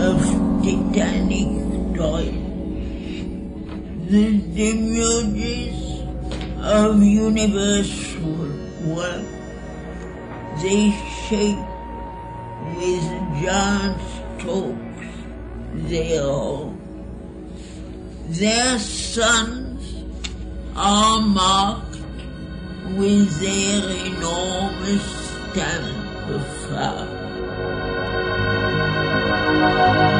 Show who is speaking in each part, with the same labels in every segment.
Speaker 1: of titanic toil. The demiurges of universal work, they shape with giant strokes their own. Their sons are marked with their enormous stamp of fire. The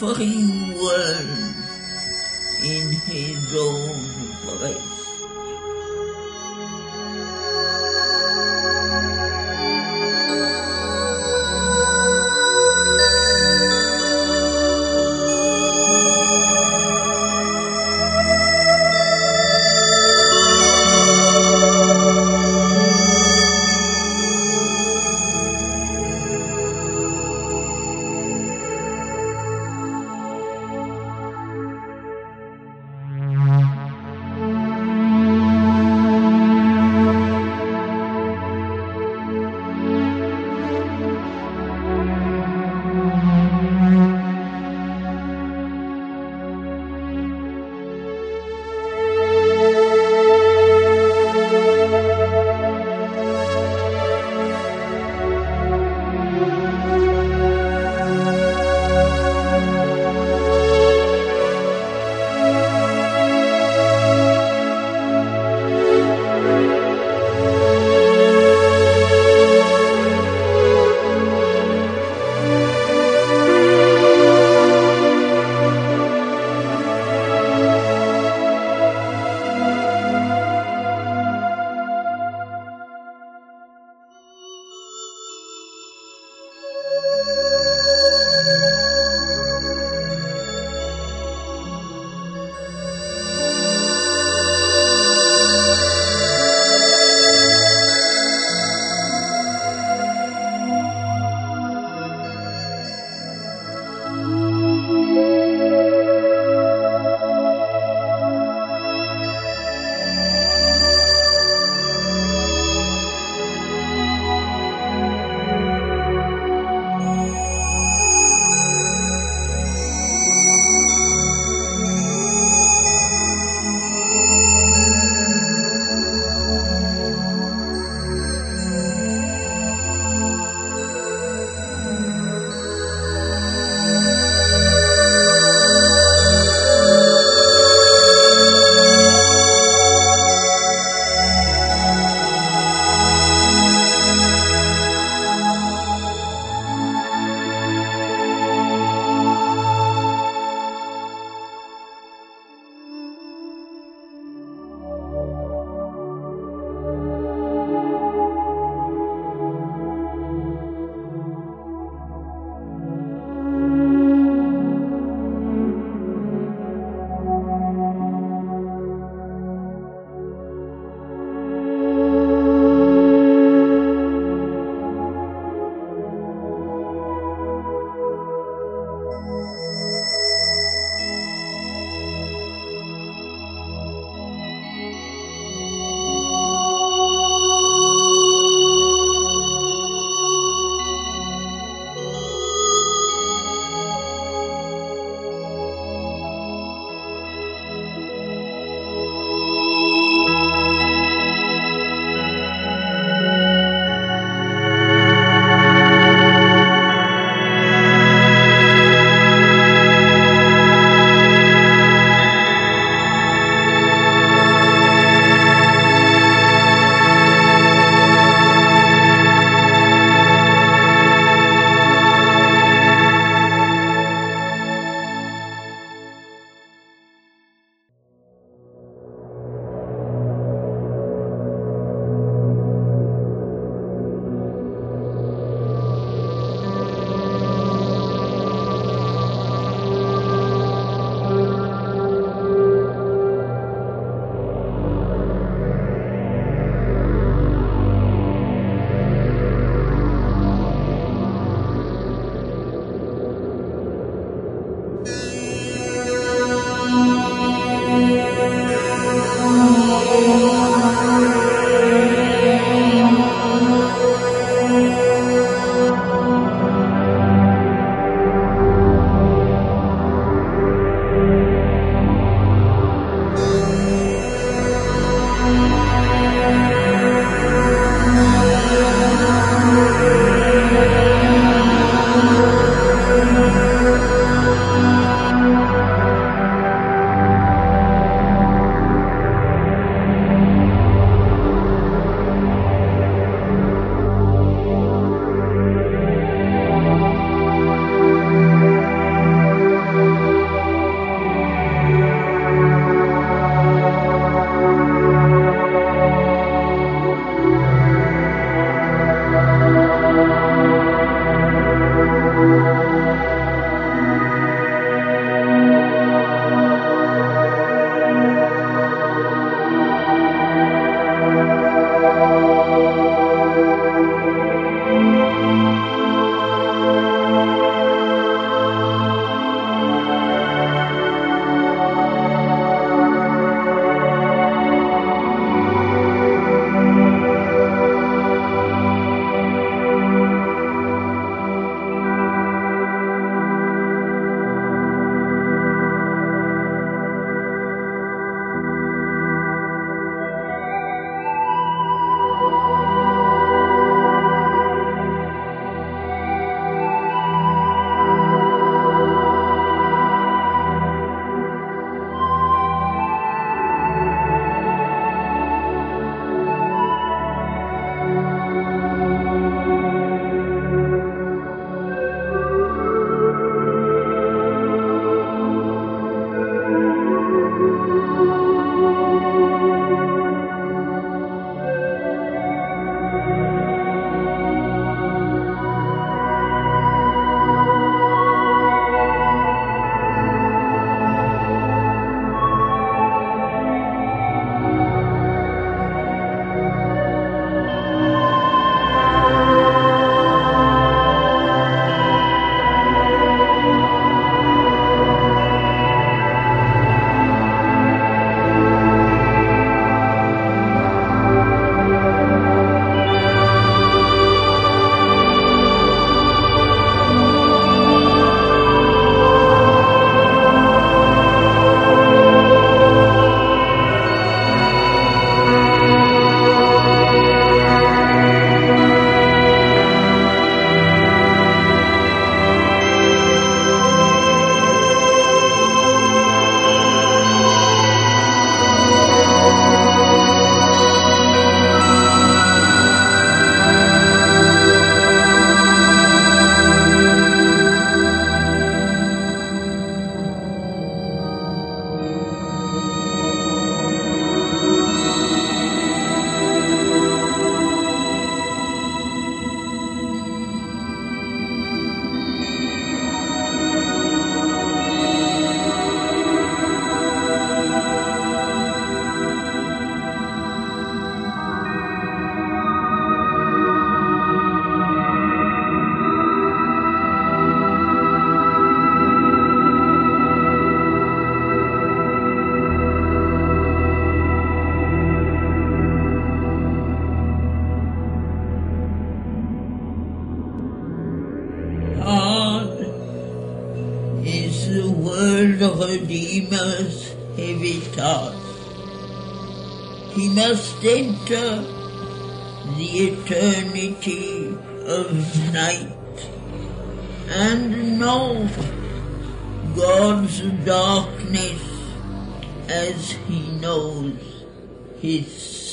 Speaker 1: suffering world in his own breast.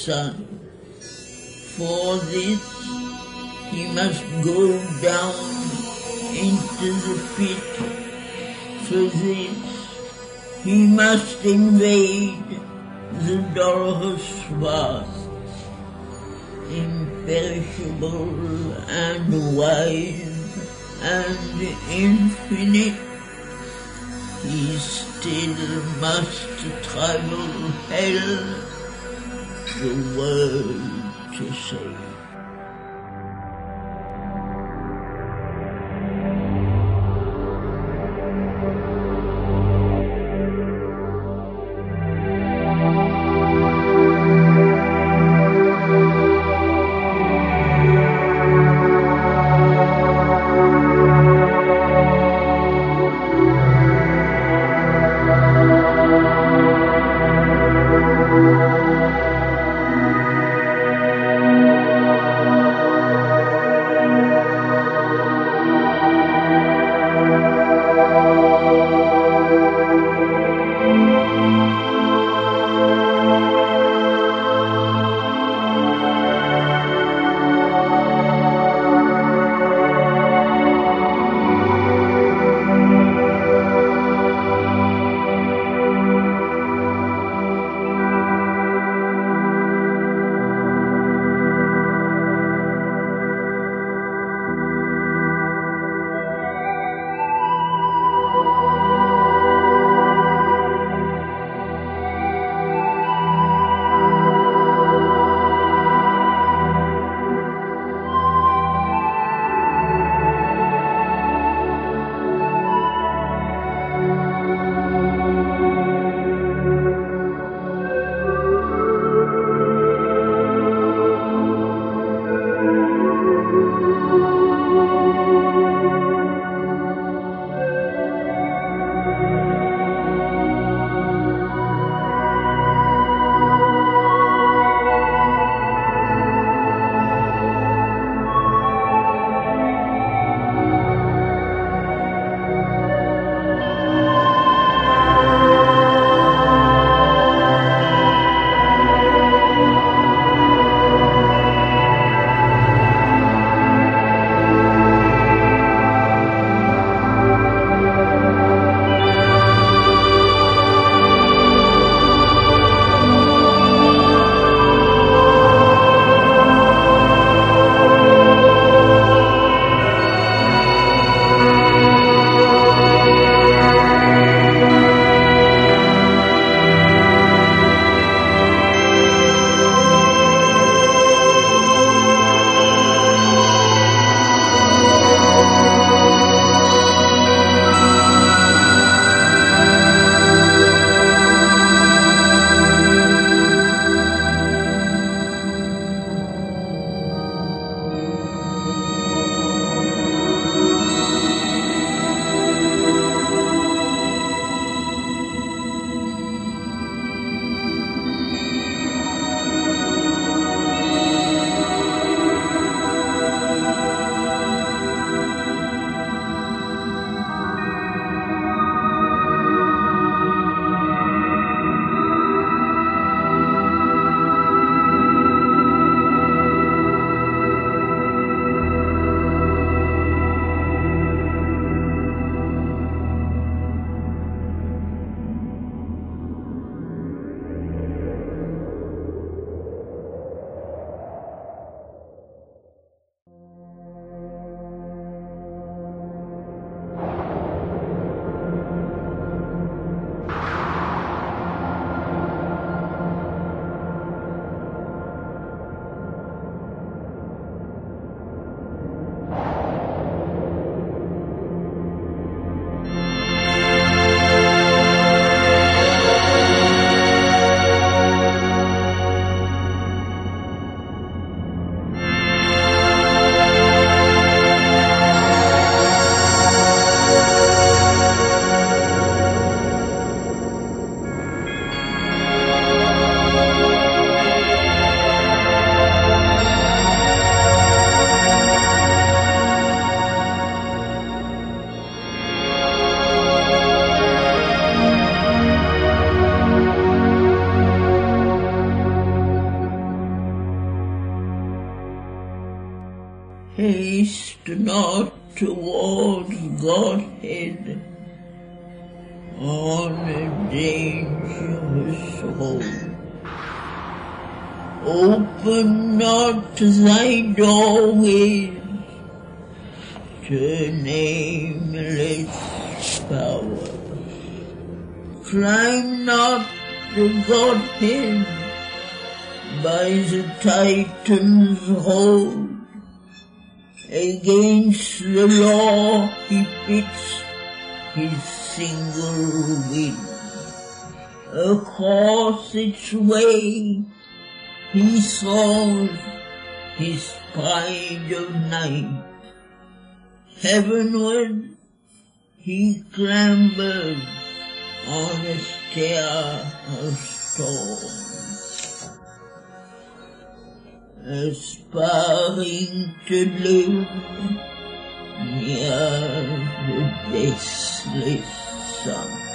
Speaker 1: Son. For this he must go down into the pit. For this he must invade the dolorous Vast, imperishable and wise and infinite. He still must travel hell, the world to save. Thy doorways to nameless power. Climb not the Godhead by the Titan's hold. Against the law he pits his single will. Across its way he soars his pride of night. Heavenward he clambers on a stair of stone. Aspiring to live near the deathless sun.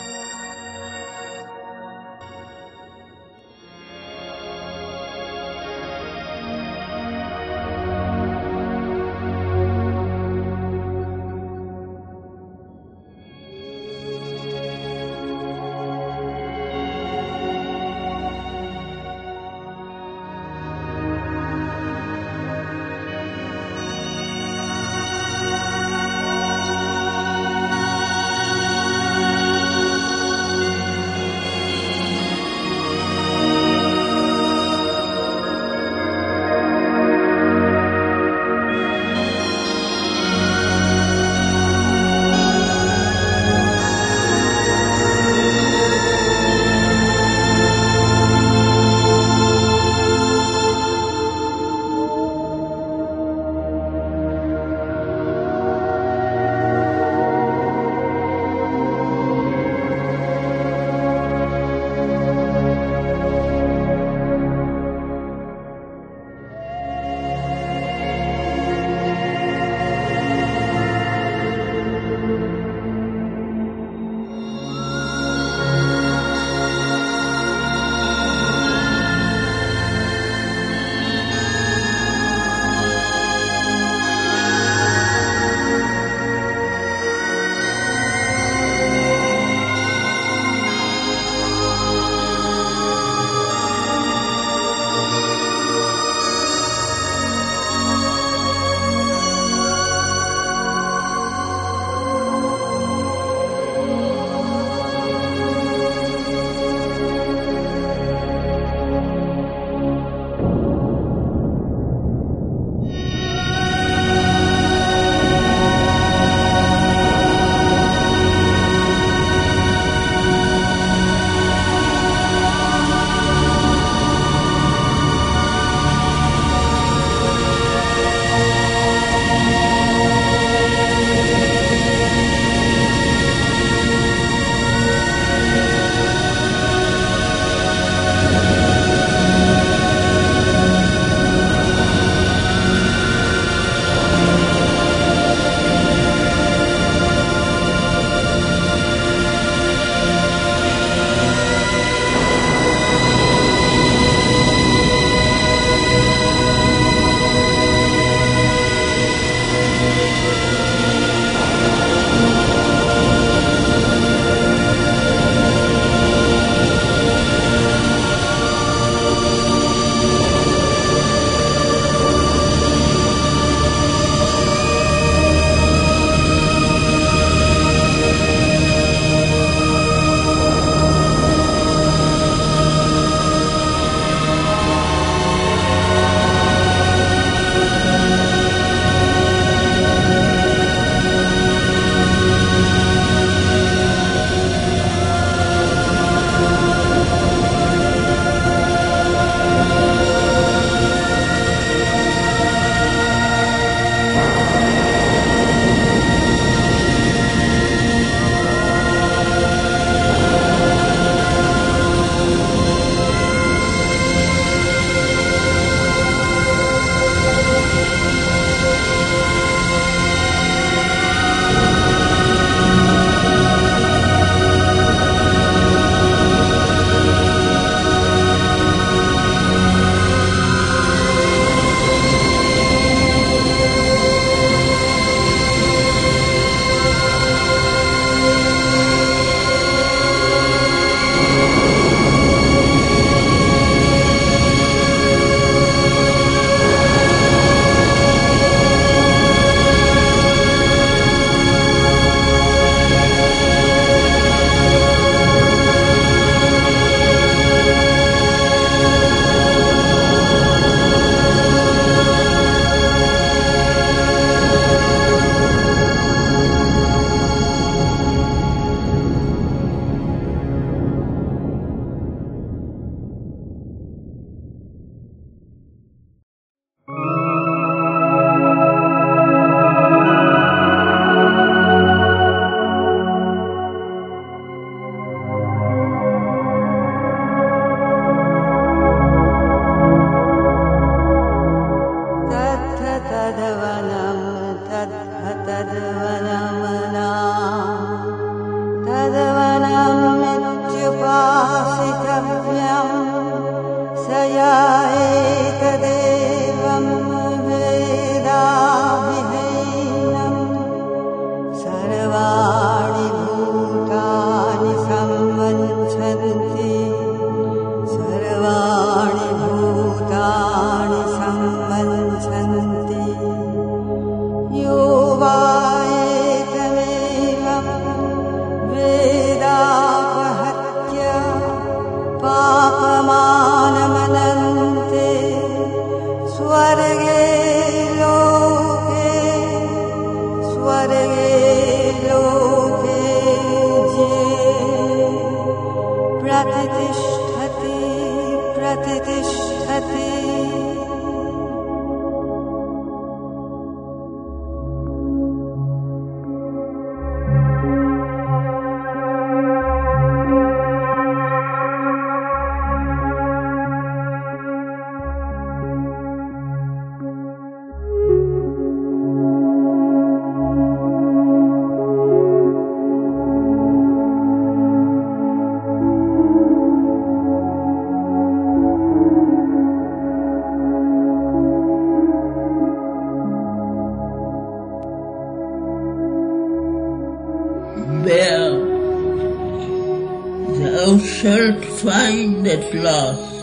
Speaker 2: Thou shalt find at last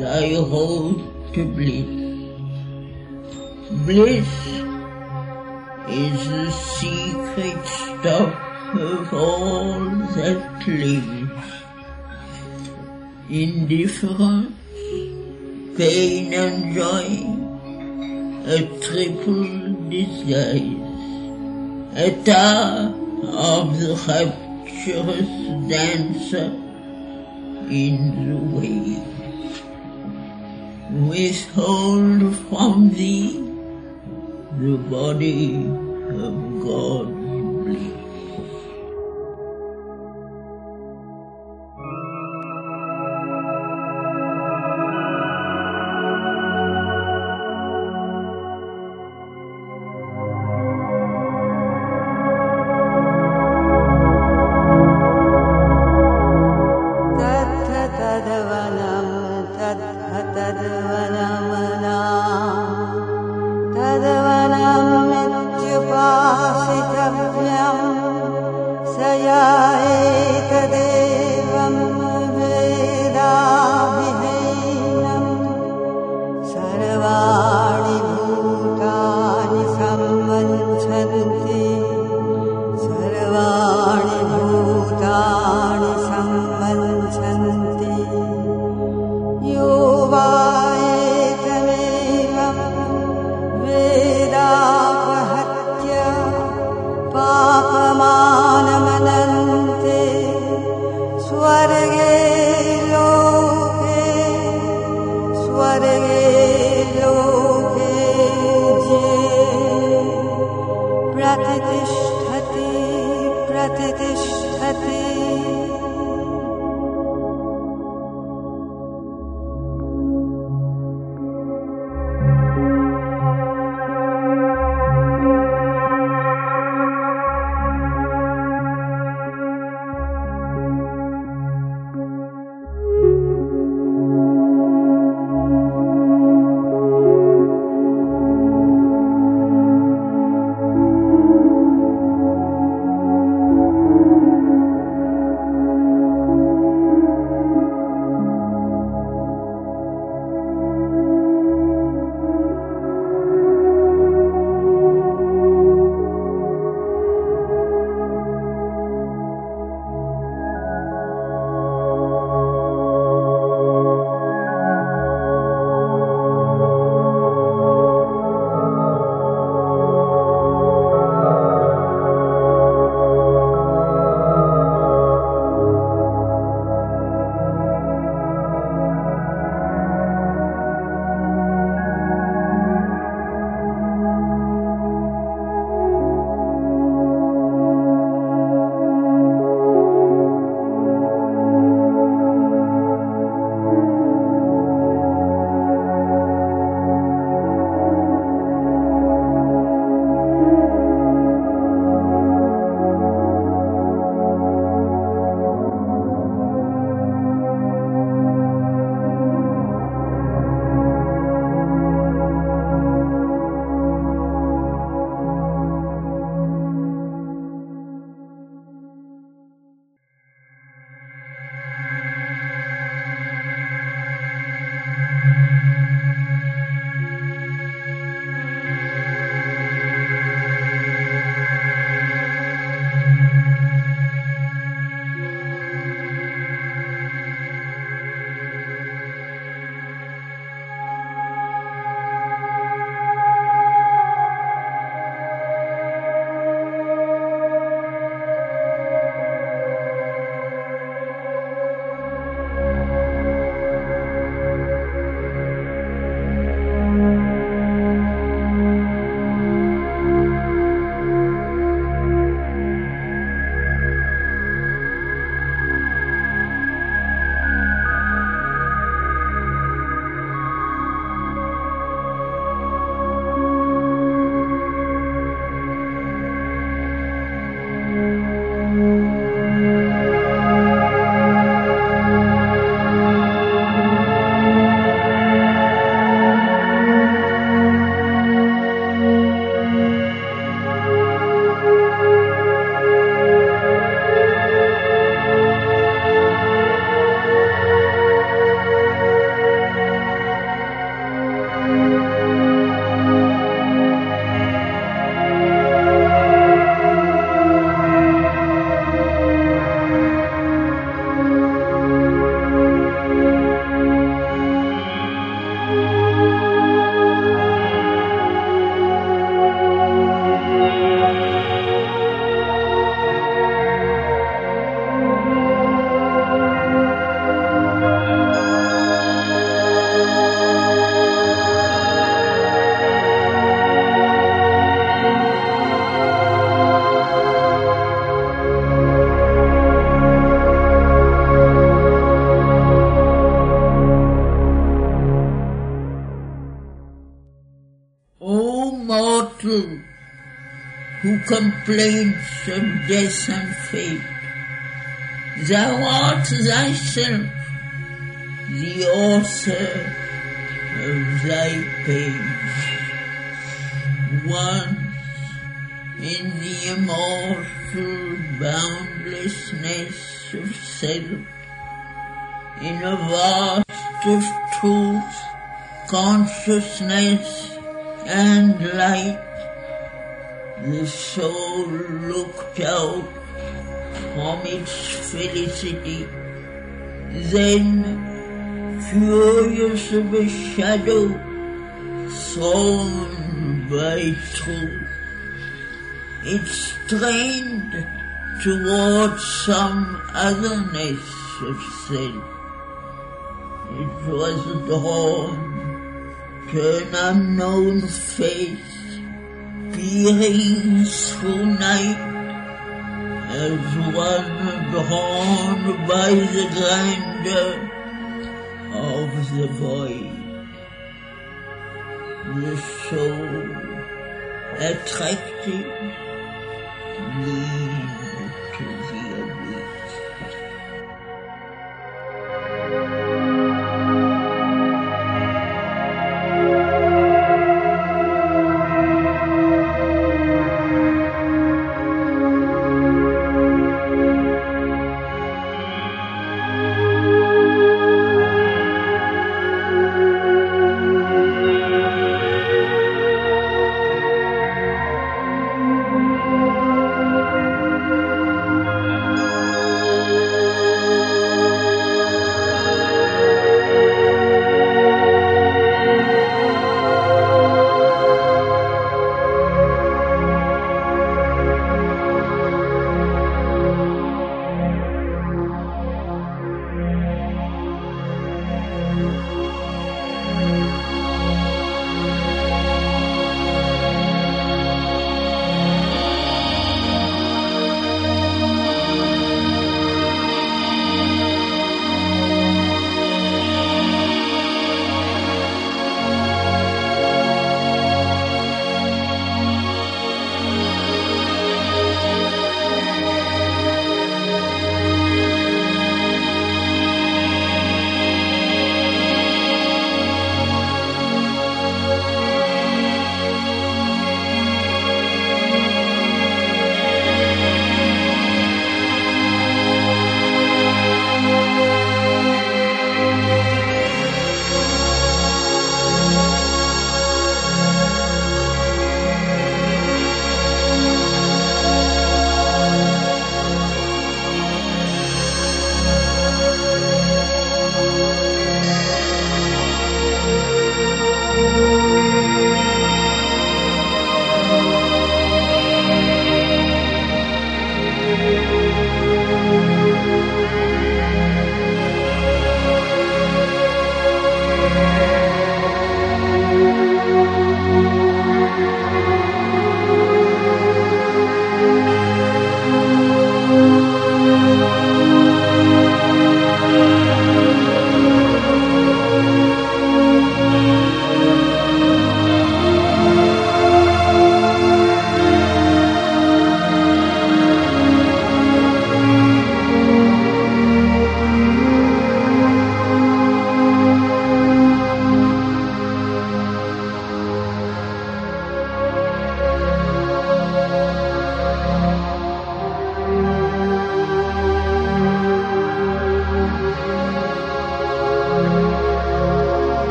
Speaker 2: thy hold to bliss. Bliss is the secret stuff of all that lives. Indifference, pain and joy, a triple disguise a tower of the rapturous dancer in the waves. Withhold from thee the body of God's bliss.
Speaker 1: Who complains of death and fate, thou art thyself the author of thy pain. Once in the immortal boundlessness of self, in a vast of truth, consciousness, and light, the soul looked out from its felicity. Then, furious of a shadow, thrown by truth, it strained towards some otherness of self. It was dawn to an unknown face, through night as one drawn by the grandeur of the void. The soul attracted leaned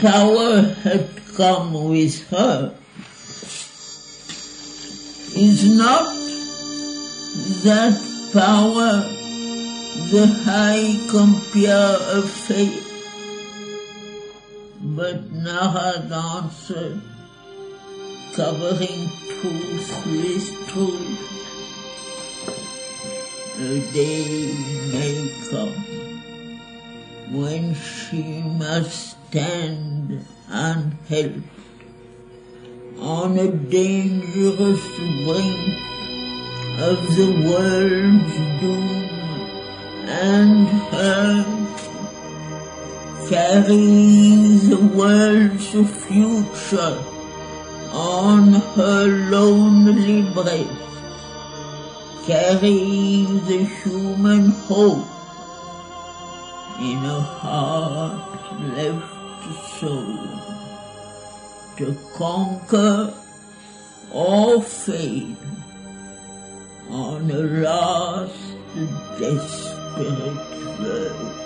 Speaker 1: power had come with her. Is not that power the high compeer of faith? But Narad answered, covering truth with truth. A day may come when she must stand unhelped on a dangerous brink of the world's doom and her carrying the world's future on her lonely breast, carrying the human hope in a heart left so to conquer or fade on a last desperate verge.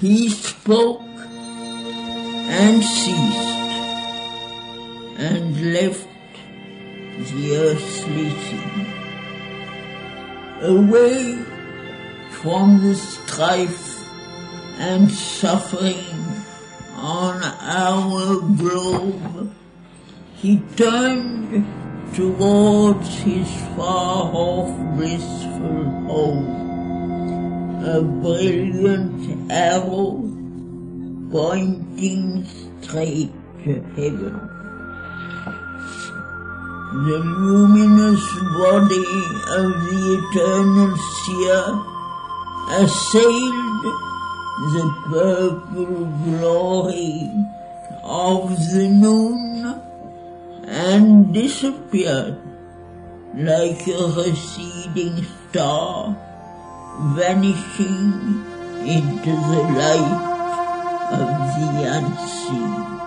Speaker 1: He spoke and ceased and left the earth sleeping. Away from the strife and suffering on our globe, he turned towards his far-off blissful home. A brilliant arrow pointing straight to heaven. The luminous body of the eternal seer assailed the purple glory of the noon and disappeared like a receding star vanishing into the light of the unseen.